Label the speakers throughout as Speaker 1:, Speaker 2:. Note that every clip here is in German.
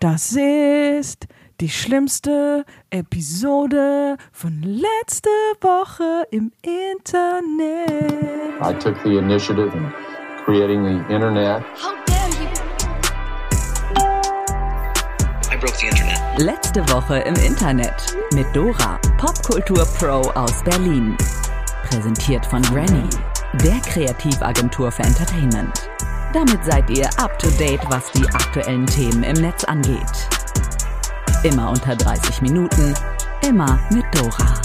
Speaker 1: Das ist die schlimmste Episode von letzte Woche im Internet.
Speaker 2: I took the initiative in creating the internet.
Speaker 3: How dare you!
Speaker 4: I broke the internet.
Speaker 5: Letzte Woche im Internet mit Dora, Popkultur-Pro aus Berlin. Präsentiert von Granny, der Kreativagentur für Entertainment. Damit seid ihr up to date, was die aktuellen Themen im Netz angeht. Immer unter 30 Minuten, immer mit Dora.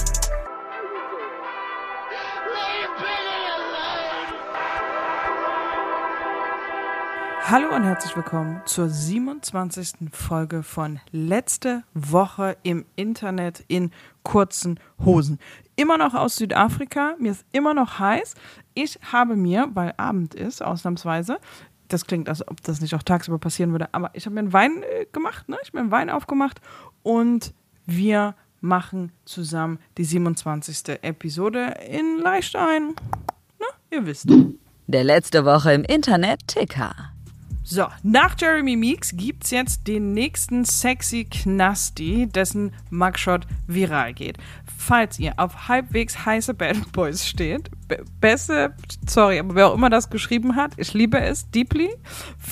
Speaker 1: Hallo und herzlich willkommen zur 27. Folge von Letzte Woche im Internet in kurzen Hosen. Immer noch aus Südafrika, mir ist immer noch heiß. Ich habe mir, weil Abend ist, ausnahmsweise, das klingt, als ob das nicht auch tagsüber passieren würde, aber ich habe mir einen Wein äh, gemacht, ne? ich habe mir einen Wein aufgemacht und wir machen zusammen die 27. Episode in leicht ein, ne? ihr wisst.
Speaker 5: Der letzte Woche im Internet Ticker.
Speaker 1: So, nach Jeremy Meeks gibt's jetzt den nächsten sexy Knasti, dessen Mugshot viral geht. Falls ihr auf halbwegs heiße Bad Boys steht, be beste, sorry, aber wer auch immer das geschrieben hat, ich liebe es deeply.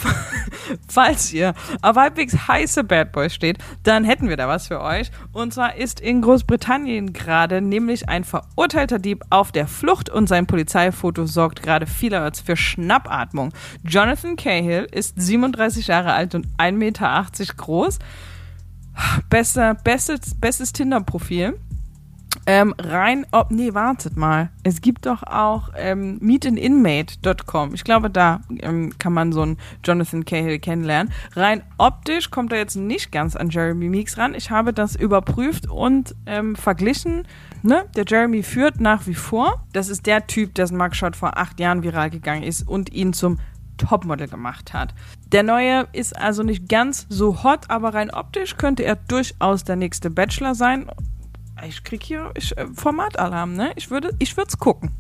Speaker 1: Falls ihr auf halbwegs heiße Bad Boys steht, dann hätten wir da was für euch. Und zwar ist in Großbritannien gerade nämlich ein verurteilter Dieb auf der Flucht und sein Polizeifoto sorgt gerade vielerorts für Schnappatmung. Jonathan Cahill ist 37 Jahre alt und 1,80 Meter groß. Bester, bestes, bestes Tinder-Profil. Ähm, rein, ob, nee, wartet mal. Es gibt doch auch ähm, meetinmate.com. Ich glaube, da ähm, kann man so einen Jonathan Cahill kennenlernen. Rein optisch kommt er jetzt nicht ganz an Jeremy Meeks ran. Ich habe das überprüft und ähm, verglichen. Ne? Der Jeremy führt nach wie vor. Das ist der Typ, dessen Mugshot vor acht Jahren viral gegangen ist und ihn zum Topmodel gemacht hat. Der neue ist also nicht ganz so hot, aber rein optisch könnte er durchaus der nächste Bachelor sein ich krieg hier äh, Formatalarm, ne? Ich würde ich würde es gucken.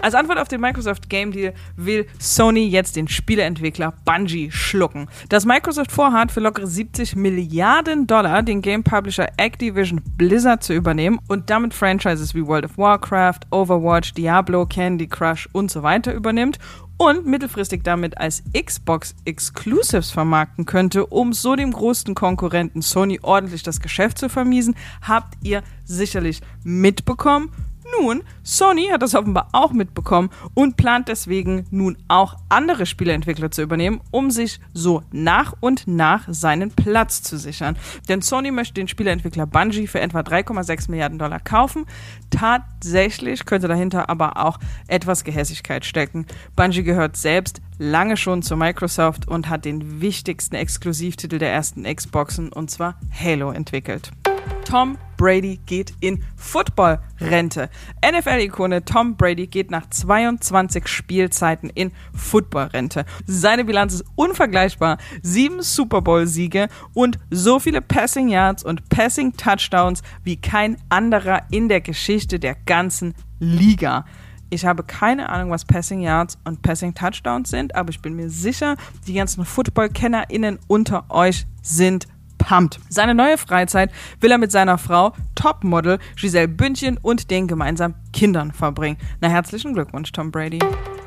Speaker 1: Als Antwort auf den Microsoft Game Deal will Sony jetzt den Spieleentwickler Bungie schlucken. Dass Microsoft vorhat, für lockere 70 Milliarden Dollar den Game Publisher Activision Blizzard zu übernehmen und damit Franchises wie World of Warcraft, Overwatch, Diablo, Candy Crush und so weiter übernimmt und mittelfristig damit als Xbox Exclusives vermarkten könnte, um so dem größten Konkurrenten Sony ordentlich das Geschäft zu vermiesen, habt ihr sicherlich mitbekommen. Nun, Sony hat das offenbar auch mitbekommen und plant deswegen nun auch andere Spieleentwickler zu übernehmen, um sich so nach und nach seinen Platz zu sichern. Denn Sony möchte den Spieleentwickler Bungie für etwa 3,6 Milliarden Dollar kaufen. Tatsächlich könnte dahinter aber auch etwas Gehässigkeit stecken. Bungie gehört selbst lange schon zu Microsoft und hat den wichtigsten Exklusivtitel der ersten Xboxen und zwar Halo entwickelt. Tom Brady geht in Football-Rente. NFL-Ikone Tom Brady geht nach 22 Spielzeiten in Football-Rente. Seine Bilanz ist unvergleichbar. Sieben Super Bowl-Siege und so viele Passing Yards und Passing Touchdowns wie kein anderer in der Geschichte der ganzen Liga. Ich habe keine Ahnung, was Passing Yards und Passing Touchdowns sind, aber ich bin mir sicher, die ganzen Football-KennerInnen unter euch sind pumped. Seine neue Freizeit will er mit seiner Frau, Topmodel Giselle Bündchen und den gemeinsamen Kindern verbringen. Na, herzlichen Glückwunsch, Tom Brady.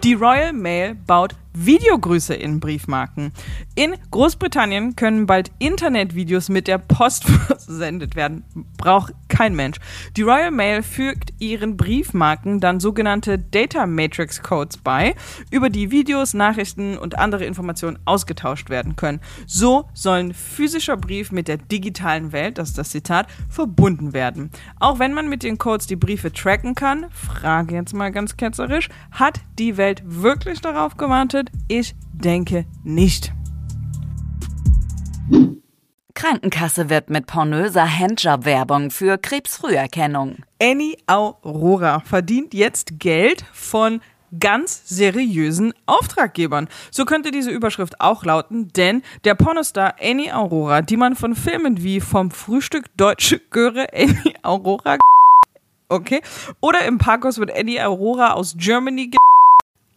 Speaker 1: Die Royal Mail baut Videogrüße in Briefmarken. In Großbritannien können bald Internetvideos mit der Post versendet werden. Braucht kein Mensch. Die Royal Mail fügt ihren Briefmarken dann sogenannte Data Matrix Codes bei, über die Videos, Nachrichten und andere Informationen ausgetauscht werden können. So sollen physischer Brief mit der digitalen Welt, das ist das Zitat, verbunden werden. Auch wenn man mit den Codes die Briefe tracken kann, frage jetzt mal ganz ketzerisch, hat die Welt wirklich darauf gewartet? Ich denke nicht.
Speaker 5: Krankenkasse wird mit pornöser Handjob-Werbung für Krebsfrüherkennung.
Speaker 1: Annie Aurora verdient jetzt Geld von ganz seriösen Auftraggebern. So könnte diese Überschrift auch lauten, denn der Pornostar Annie Aurora, die man von Filmen wie vom Frühstück Deutsche Göre Annie Aurora okay, oder im Parkhaus wird Annie Aurora aus Germany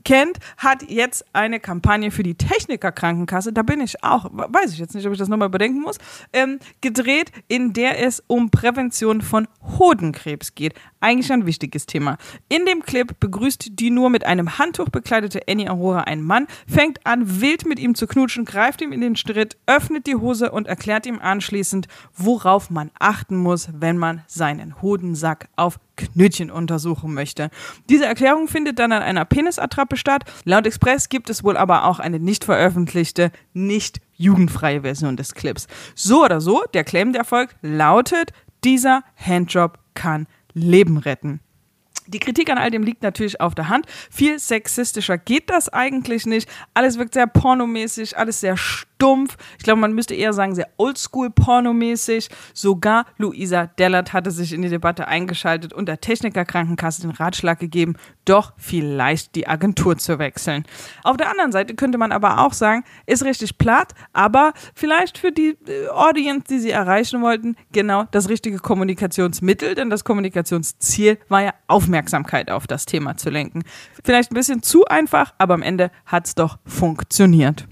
Speaker 1: kennt, hat jetzt eine Kampagne für die Technikerkrankenkasse, da bin ich auch, weiß ich jetzt nicht, ob ich das nochmal bedenken muss, ähm, gedreht, in der es um Prävention von Hodenkrebs geht. Eigentlich ein wichtiges Thema. In dem Clip begrüßt die nur mit einem Handtuch bekleidete Annie Aurora einen Mann, fängt an, wild mit ihm zu knutschen, greift ihm in den Stritt, öffnet die Hose und erklärt ihm anschließend, worauf man achten muss, wenn man seinen Hodensack auf Knötchen untersuchen möchte. Diese Erklärung findet dann an einer Penisattrappe statt. Laut Express gibt es wohl aber auch eine nicht veröffentlichte, nicht jugendfreie Version des Clips. So oder so, der Claim der folgt lautet, dieser Handjob kann Leben retten. Die Kritik an all dem liegt natürlich auf der Hand. Viel sexistischer geht das eigentlich nicht. Alles wirkt sehr pornomäßig, alles sehr stumpf. Ich glaube, man müsste eher sagen, sehr oldschool-pornomäßig. Sogar Luisa Dellert hatte sich in die Debatte eingeschaltet und der Technikerkrankenkasse den Ratschlag gegeben, doch vielleicht die Agentur zu wechseln. Auf der anderen Seite könnte man aber auch sagen, ist richtig platt, aber vielleicht für die äh, Audience, die sie erreichen wollten, genau das richtige Kommunikationsmittel, denn das Kommunikationsziel war ja Aufmerksamkeit auf das Thema zu lenken. Vielleicht ein bisschen zu einfach, aber am Ende hat es doch funktioniert.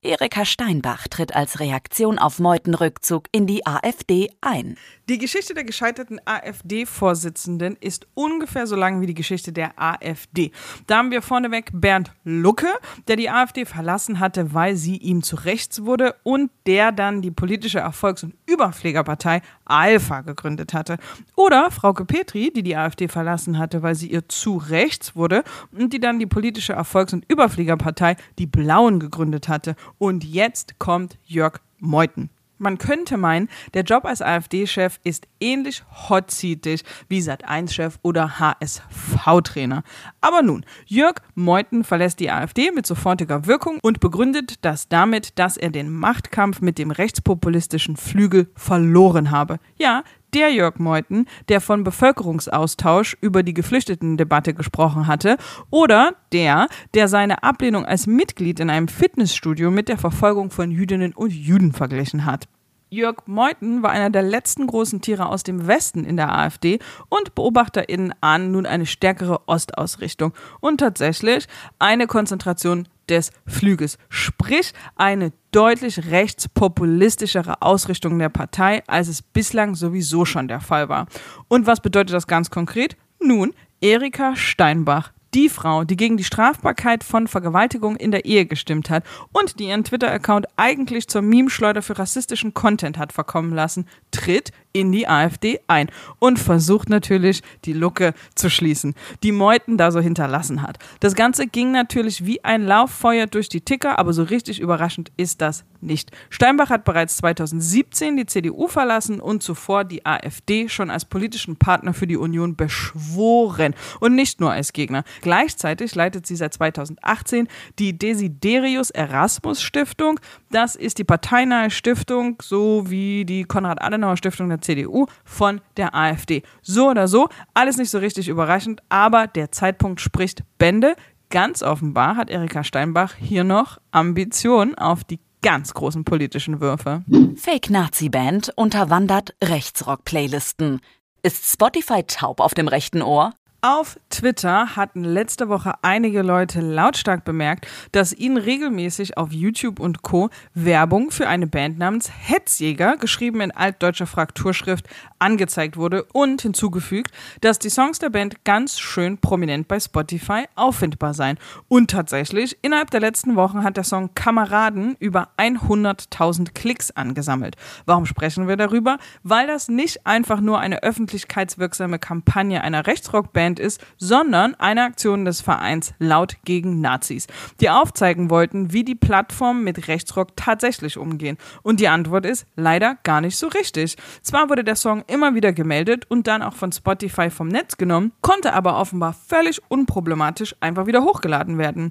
Speaker 5: Erika Steinbach tritt als Reaktion auf Meutenrückzug in die AfD ein.
Speaker 1: Die Geschichte der gescheiterten AfD-Vorsitzenden ist ungefähr so lang wie die Geschichte der AfD. Da haben wir vorneweg Bernd Lucke, der die AfD verlassen hatte, weil sie ihm zu rechts wurde und der dann die politische Erfolgs- und Überpflegerpartei Alpha gegründet hatte. Oder Frauke Petri, die die AfD verlassen hatte, weil sie ihr zu rechts wurde und die dann die politische Erfolgs- und Überpflegerpartei Die Blauen gegründet hatte. Und jetzt kommt Jörg Meuthen. Man könnte meinen, der Job als AfD-Chef ist ähnlich hotseatig wie Sat1-Chef oder HSV-Trainer. Aber nun, Jörg Meuthen verlässt die AfD mit sofortiger Wirkung und begründet das damit, dass er den Machtkampf mit dem rechtspopulistischen Flügel verloren habe. Ja, der Jörg Meuthen, der von Bevölkerungsaustausch über die Geflüchtetendebatte gesprochen hatte, oder der, der seine Ablehnung als Mitglied in einem Fitnessstudio mit der Verfolgung von Jüdinnen und Juden verglichen hat. Jörg Meuthen war einer der letzten großen Tiere aus dem Westen in der AfD und BeobachterInnen ahnen nun eine stärkere Ostausrichtung und tatsächlich eine Konzentration des Flüges, sprich eine deutlich rechtspopulistischere Ausrichtung der Partei, als es bislang sowieso schon der Fall war. Und was bedeutet das ganz konkret? Nun, Erika Steinbach, die Frau, die gegen die Strafbarkeit von Vergewaltigung in der Ehe gestimmt hat und die ihren Twitter-Account eigentlich zur Meme-Schleuder für rassistischen Content hat verkommen lassen, tritt in die AfD ein und versucht natürlich, die Lucke zu schließen, die Meuthen da so hinterlassen hat. Das Ganze ging natürlich wie ein Lauffeuer durch die Ticker, aber so richtig überraschend ist das nicht. Steinbach hat bereits 2017 die CDU verlassen und zuvor die AfD schon als politischen Partner für die Union beschworen und nicht nur als Gegner. Gleichzeitig leitet sie seit 2018 die Desiderius Erasmus Stiftung. Das ist die parteinahe Stiftung, so wie die Konrad-Adenauer Stiftung der CDU von der AfD. So oder so, alles nicht so richtig überraschend, aber der Zeitpunkt spricht Bände. Ganz offenbar hat Erika Steinbach hier noch Ambitionen auf die ganz großen politischen Würfe.
Speaker 5: Fake-Nazi-Band unterwandert Rechtsrock-Playlisten. Ist Spotify taub auf dem rechten Ohr?
Speaker 1: Auf Twitter hatten letzte Woche einige Leute lautstark bemerkt, dass ihnen regelmäßig auf YouTube und Co. Werbung für eine Band namens Hetzjäger, geschrieben in altdeutscher Frakturschrift, angezeigt wurde und hinzugefügt, dass die Songs der Band ganz schön prominent bei Spotify auffindbar seien. Und tatsächlich, innerhalb der letzten Wochen hat der Song Kameraden über 100.000 Klicks angesammelt. Warum sprechen wir darüber? Weil das nicht einfach nur eine öffentlichkeitswirksame Kampagne einer Rechtsrockband Band ist, sondern eine Aktion des Vereins Laut gegen Nazis, die aufzeigen wollten, wie die Plattformen mit Rechtsrock tatsächlich umgehen. Und die Antwort ist leider gar nicht so richtig. Zwar wurde der Song immer wieder gemeldet und dann auch von Spotify vom Netz genommen, konnte aber offenbar völlig unproblematisch einfach wieder hochgeladen werden.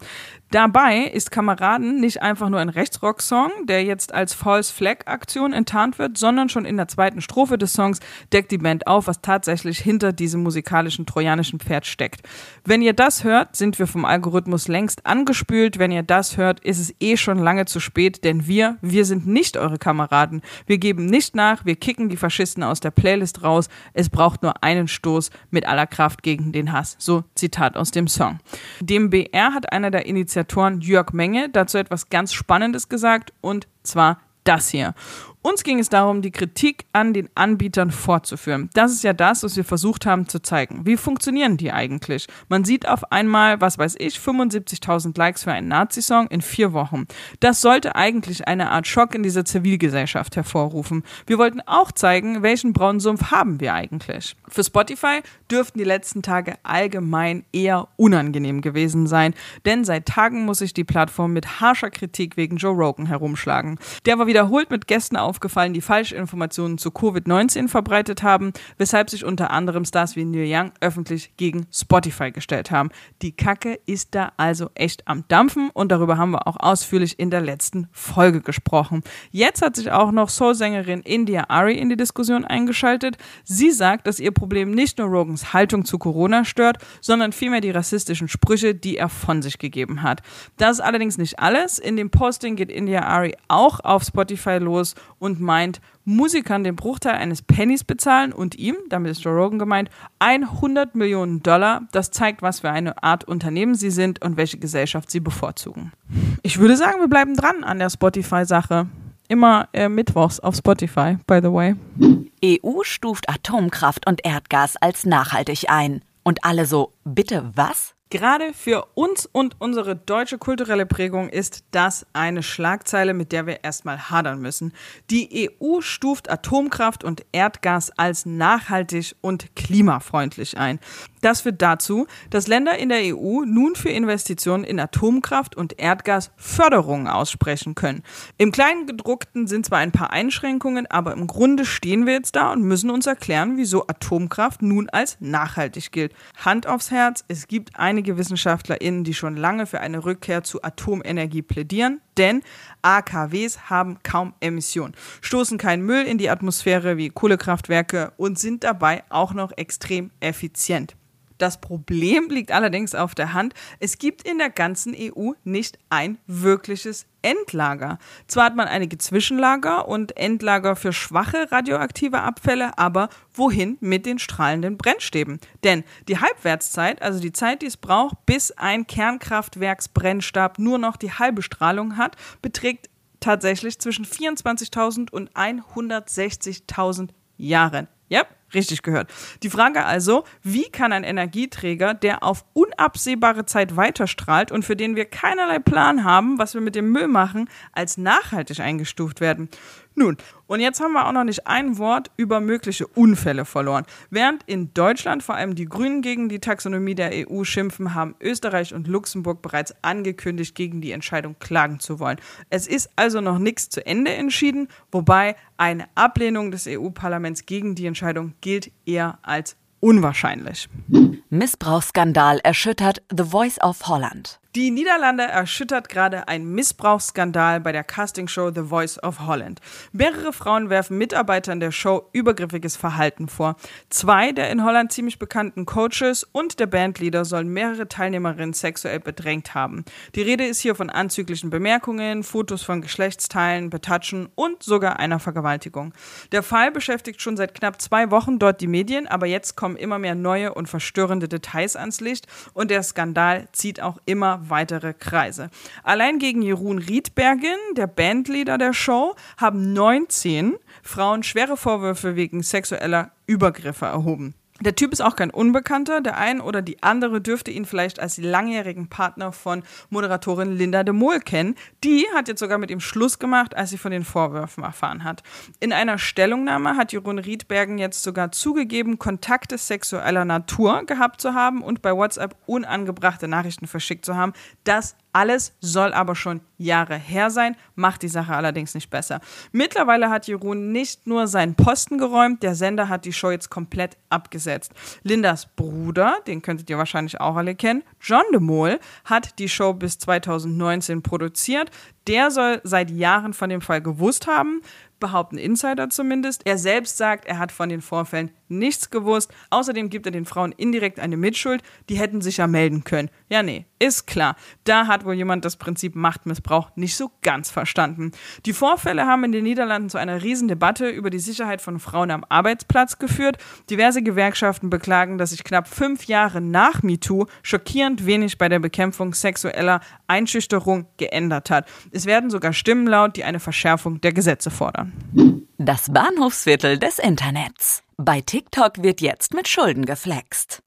Speaker 1: Dabei ist Kameraden nicht einfach nur ein Rechtsrock-Song, der jetzt als False Flag-Aktion enttarnt wird, sondern schon in der zweiten Strophe des Songs deckt die Band auf, was tatsächlich hinter diesem musikalischen trojanischen trojanischen Pferd steckt. Wenn ihr das hört, sind wir vom Algorithmus längst angespült. Wenn ihr das hört, ist es eh schon lange zu spät, denn wir, wir sind nicht eure Kameraden. Wir geben nicht nach, wir kicken die Faschisten aus der Playlist raus. Es braucht nur einen Stoß mit aller Kraft gegen den Hass. So Zitat aus dem Song. Dem BR hat einer der Initiatoren Jörg Menge dazu etwas ganz Spannendes gesagt und zwar das hier. Uns ging es darum, die Kritik an den Anbietern fortzuführen. Das ist ja das, was wir versucht haben zu zeigen. Wie funktionieren die eigentlich? Man sieht auf einmal, was weiß ich, 75.000 Likes für einen Nazi-Song in vier Wochen. Das sollte eigentlich eine Art Schock in dieser Zivilgesellschaft hervorrufen. Wir wollten auch zeigen, welchen braunen Sumpf haben wir eigentlich. Für Spotify dürften die letzten Tage allgemein eher unangenehm gewesen sein, denn seit Tagen muss sich die Plattform mit harscher Kritik wegen Joe Rogan herumschlagen. Der war wiederholt mit Gästen aufgefallen, die Falschinformationen zu Covid-19 verbreitet haben, weshalb sich unter anderem Stars wie Neil Young öffentlich gegen Spotify gestellt haben. Die Kacke ist da also echt am Dampfen und darüber haben wir auch ausführlich in der letzten Folge gesprochen. Jetzt hat sich auch noch Soul-Sängerin India Ari in die Diskussion eingeschaltet. Sie sagt, dass ihr Problem nicht nur Rogans Haltung zu Corona stört, sondern vielmehr die rassistischen Sprüche, die er von sich gegeben hat. Das ist allerdings nicht alles. In dem Posting geht India Ari auch auf Spotify los und meint, Musikern den Bruchteil eines Pennys bezahlen und ihm, damit ist Joe Rogan gemeint, 100 Millionen Dollar. Das zeigt, was für eine Art Unternehmen sie sind und welche Gesellschaft sie bevorzugen. Ich würde sagen, wir bleiben dran an der Spotify-Sache. Immer äh, mittwochs auf Spotify, by the way.
Speaker 5: EU stuft Atomkraft und Erdgas als nachhaltig ein. Und alle so, bitte was?
Speaker 1: Gerade für uns und unsere deutsche kulturelle Prägung ist das eine Schlagzeile, mit der wir erstmal hadern müssen. Die EU stuft Atomkraft und Erdgas als nachhaltig und klimafreundlich ein. Das führt dazu, dass Länder in der EU nun für Investitionen in Atomkraft und Erdgas Förderungen aussprechen können. Im Kleingedruckten sind zwar ein paar Einschränkungen, aber im Grunde stehen wir jetzt da und müssen uns erklären, wieso Atomkraft nun als nachhaltig gilt. Hand aufs Herz, es gibt einige WissenschaftlerInnen, die schon lange für eine Rückkehr zu Atomenergie plädieren, denn AKWs haben kaum Emissionen, stoßen keinen Müll in die Atmosphäre wie Kohlekraftwerke und sind dabei auch noch extrem effizient. Das Problem liegt allerdings auf der Hand. Es gibt in der ganzen EU nicht ein wirkliches Endlager. Zwar hat man einige Zwischenlager und Endlager für schwache radioaktive Abfälle, aber wohin mit den strahlenden Brennstäben? Denn die Halbwertszeit, also die Zeit, die es braucht, bis ein Kernkraftwerksbrennstab nur noch die halbe Strahlung hat, beträgt tatsächlich zwischen 24.000 und 160.000 Jahren. Yep, Richtig gehört. Die Frage also, wie kann ein Energieträger, der auf unabsehbare Zeit weiterstrahlt und für den wir keinerlei Plan haben, was wir mit dem Müll machen, als nachhaltig eingestuft werden? Nun, und jetzt haben wir auch noch nicht ein Wort über mögliche Unfälle verloren. Während in Deutschland vor allem die Grünen gegen die Taxonomie der EU schimpfen, haben Österreich und Luxemburg bereits angekündigt, gegen die Entscheidung klagen zu wollen. Es ist also noch nichts zu Ende entschieden, wobei eine Ablehnung des EU-Parlaments gegen die Entscheidung gilt eher als unwahrscheinlich.
Speaker 5: Missbrauchsskandal erschüttert The Voice of Holland.
Speaker 1: Die Niederlande erschüttert gerade ein Missbrauchsskandal bei der Castingshow The Voice of Holland. Mehrere Frauen werfen Mitarbeitern der Show übergriffiges Verhalten vor. Zwei der in Holland ziemlich bekannten Coaches und der Bandleader sollen mehrere Teilnehmerinnen sexuell bedrängt haben. Die Rede ist hier von anzüglichen Bemerkungen, Fotos von Geschlechtsteilen, Betatschen und sogar einer Vergewaltigung. Der Fall beschäftigt schon seit knapp zwei Wochen dort die Medien, aber jetzt kommen immer mehr neue und verstörende Details ans Licht und der Skandal zieht auch immer weitere Kreise. Allein gegen Jeroen Riedbergen, der Bandleader der Show, haben 19 Frauen schwere Vorwürfe wegen sexueller Übergriffe erhoben. Der Typ ist auch kein Unbekannter. Der ein oder die andere dürfte ihn vielleicht als langjährigen Partner von Moderatorin Linda de Mol kennen. Die hat jetzt sogar mit ihm Schluss gemacht, als sie von den Vorwürfen erfahren hat. In einer Stellungnahme hat Jeroen Riedbergen jetzt sogar zugegeben, Kontakte sexueller Natur gehabt zu haben und bei WhatsApp unangebrachte Nachrichten verschickt zu haben. Das alles soll aber schon Jahre her sein, macht die Sache allerdings nicht besser. Mittlerweile hat Jeroen nicht nur seinen Posten geräumt, der Sender hat die Show jetzt komplett abgesetzt. Lindas Bruder, den könntet ihr wahrscheinlich auch alle kennen, John de Mol, hat die Show bis 2019 produziert. Der soll seit Jahren von dem Fall gewusst haben. Behaupten Insider zumindest. Er selbst sagt, er hat von den Vorfällen nichts gewusst. Außerdem gibt er den Frauen indirekt eine Mitschuld. Die hätten sich ja melden können. Ja, nee, ist klar. Da hat wohl jemand das Prinzip Machtmissbrauch nicht so ganz verstanden. Die Vorfälle haben in den Niederlanden zu einer Riesendebatte über die Sicherheit von Frauen am Arbeitsplatz geführt. Diverse Gewerkschaften beklagen, dass sich knapp fünf Jahre nach MeToo schockierend wenig bei der Bekämpfung sexueller Einschüchterung geändert hat. Es werden sogar Stimmen laut, die eine Verschärfung der Gesetze fordern.
Speaker 5: Das Bahnhofsviertel des Internets. Bei TikTok wird jetzt mit Schulden geflext.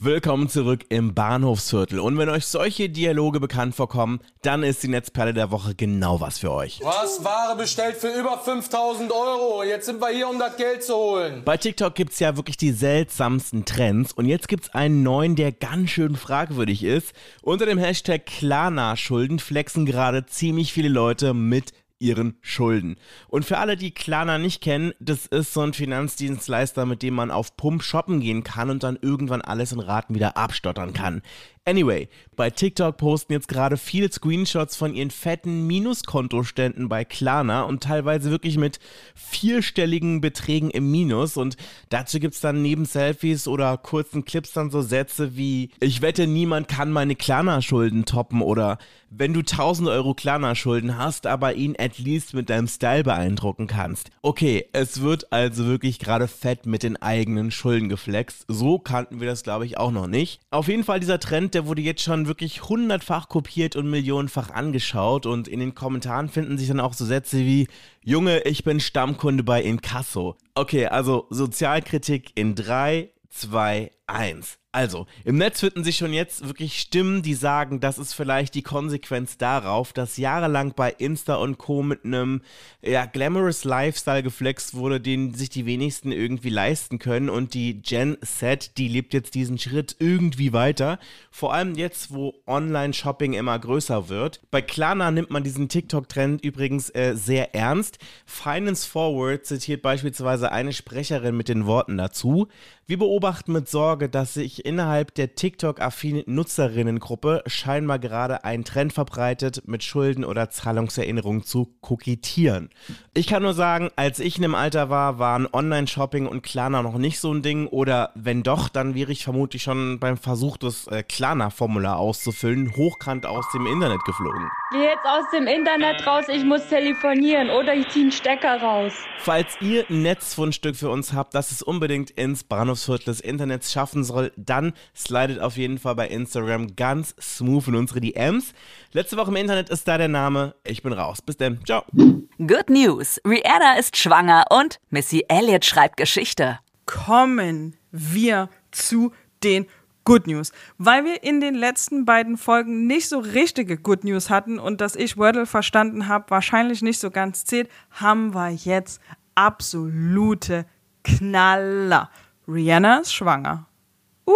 Speaker 3: Willkommen zurück im Bahnhofsviertel. Und wenn euch solche Dialoge bekannt vorkommen, dann ist die Netzperle der Woche genau was für euch.
Speaker 6: Was? Ware bestellt für über 5000 Euro. Jetzt sind wir hier, um das Geld zu holen.
Speaker 3: Bei TikTok gibt's ja wirklich die seltsamsten Trends. Und jetzt gibt's einen neuen, der ganz schön fragwürdig ist. Unter dem Hashtag Klarna-Schulden flexen gerade ziemlich viele Leute mit ihren Schulden. Und für alle, die Klarna nicht kennen, das ist so ein Finanzdienstleister, mit dem man auf Pump shoppen gehen kann und dann irgendwann alles in Raten wieder abstottern kann. Anyway, bei TikTok posten jetzt gerade viele Screenshots von ihren fetten Minuskontoständen bei Klarna und teilweise wirklich mit vierstelligen Beträgen im Minus. Und dazu gibt es dann neben Selfies oder kurzen Clips dann so Sätze wie: Ich wette, niemand kann meine Klarna-Schulden toppen oder wenn du 1000 Euro Klarna-Schulden hast, aber ihn at least mit deinem Style beeindrucken kannst. Okay, es wird also wirklich gerade fett mit den eigenen Schulden geflext. So kannten wir das, glaube ich, auch noch nicht. Auf jeden Fall dieser Trend, der wurde jetzt schon wirklich hundertfach kopiert und millionenfach angeschaut und in den Kommentaren finden sich dann auch so Sätze wie Junge, ich bin Stammkunde bei Inkasso. Okay, also Sozialkritik in 3, 2, 1. Also, im Netz finden sich schon jetzt wirklich Stimmen, die sagen, das ist vielleicht die Konsequenz darauf, dass jahrelang bei Insta und Co. mit einem ja, glamorous Lifestyle geflext wurde, den sich die wenigsten irgendwie leisten können. Und die Gen Z, die lebt jetzt diesen Schritt irgendwie weiter. Vor allem jetzt, wo Online-Shopping immer größer wird. Bei Klarna nimmt man diesen TikTok-Trend übrigens äh, sehr ernst. Finance Forward zitiert beispielsweise eine Sprecherin mit den Worten dazu. Wir beobachten mit Sorge, dass sich innerhalb der TikTok-affinen Nutzerinnengruppe scheinbar gerade ein Trend verbreitet, mit Schulden oder Zahlungserinnerungen zu kokettieren. Ich kann nur sagen, als ich in dem Alter war, waren Online-Shopping und Klarna noch nicht so ein Ding oder wenn doch, dann wäre ich vermutlich schon beim Versuch, das äh, Klarna-Formular auszufüllen, hochkant aus dem Internet geflogen.
Speaker 7: Geh jetzt aus dem Internet raus, ich muss telefonieren oder ich ziehe einen Stecker raus.
Speaker 3: Falls ihr ein Netzfundstück für uns habt, das es unbedingt ins Bahnhofsviertel des Internets schaffen soll, dann slidet auf jeden Fall bei Instagram ganz smooth in unsere DMs. Letzte Woche im Internet ist da der Name. Ich bin raus. Bis dann. Ciao.
Speaker 5: Good News. Rihanna ist schwanger und Missy Elliott schreibt Geschichte.
Speaker 1: Kommen wir zu den Good News. Weil wir in den letzten beiden Folgen nicht so richtige Good News hatten und dass ich Wordle verstanden habe, wahrscheinlich nicht so ganz zählt, haben wir jetzt absolute Knaller. Rihanna ist schwanger. Uh!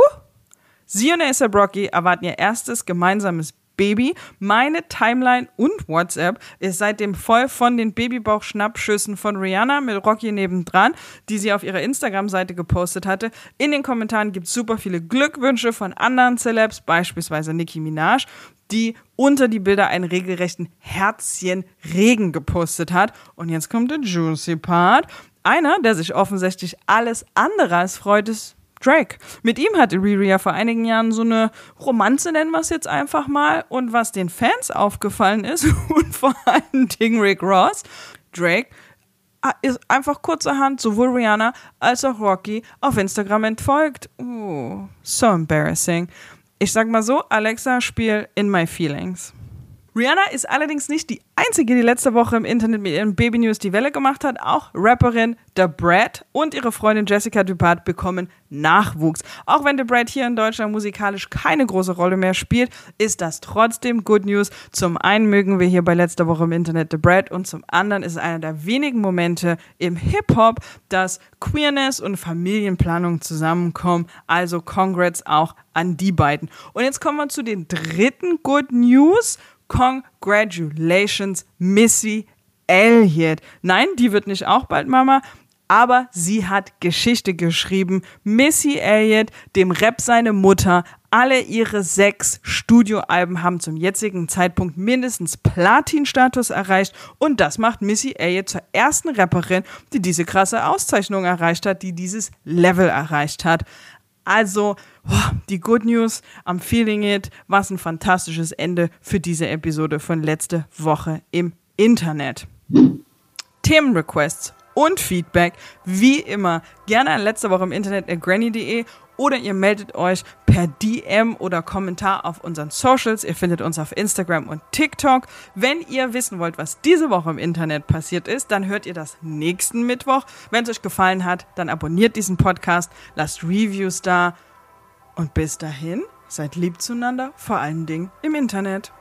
Speaker 1: Sie und ASAP Rocky erwarten ihr erstes gemeinsames Baby. Meine Timeline und WhatsApp ist seitdem voll von den Babybauch-Schnappschüssen von Rihanna mit Rocky nebendran, die sie auf ihrer Instagram-Seite gepostet hatte. In den Kommentaren gibt es super viele Glückwünsche von anderen Celebs, beispielsweise Nicki Minaj, die unter die Bilder einen regelrechten Herzchenregen gepostet hat. Und jetzt kommt der juicy Part. Einer, der sich offensichtlich alles andere als freut, ist Drake. Mit ihm hatte Riri ja vor einigen Jahren so eine Romanze, nennen wir es jetzt einfach mal. Und was den Fans aufgefallen ist, und vor allen Dingen Rick Ross, Drake, ah, ist einfach kurzerhand sowohl Rihanna als auch Rocky auf Instagram entfolgt. Oh, so embarrassing. Ich sag mal so, Alexa, spiel In My Feelings. Rihanna ist allerdings nicht die einzige, die letzte Woche im Internet mit ihren Baby News die Welle gemacht hat. Auch Rapperin The Brad und ihre Freundin Jessica Dupart bekommen Nachwuchs. Auch wenn The Brad hier in Deutschland musikalisch keine große Rolle mehr spielt, ist das trotzdem Good News. Zum einen mögen wir hier bei letzter Woche im Internet The Brad und zum anderen ist es einer der wenigen Momente im Hip-Hop, dass Queerness und Familienplanung zusammenkommen. Also Congrats auch an die beiden. Und jetzt kommen wir zu den dritten Good News. Congratulations, Missy Elliott. Nein, die wird nicht auch bald Mama, aber sie hat Geschichte geschrieben. Missy Elliott, dem Rap seine Mutter, Alle ihre sechs Studioalben haben zum jetzigen Zeitpunkt mindestens Platin-Status erreicht und das macht Missy Elliott zur ersten Rapperin, die diese krasse Auszeichnung erreicht hat, die dieses Level erreicht hat. Also, boah, die Good News, I'm feeling it. Was ein fantastisches Ende für diese Episode von letzte Woche im Internet. Themenrequests und Feedback, wie immer, gerne an letzte Woche im Internet at granny.de oder ihr meldet euch per DM oder Kommentar auf unseren Socials. Ihr findet uns auf Instagram und TikTok. Wenn ihr wissen wollt, was diese Woche im Internet passiert ist, dann hört ihr das nächsten Mittwoch. Wenn es euch gefallen hat, dann abonniert diesen Podcast, lasst Reviews da und bis dahin, seid lieb zueinander, vor allen Dingen im Internet.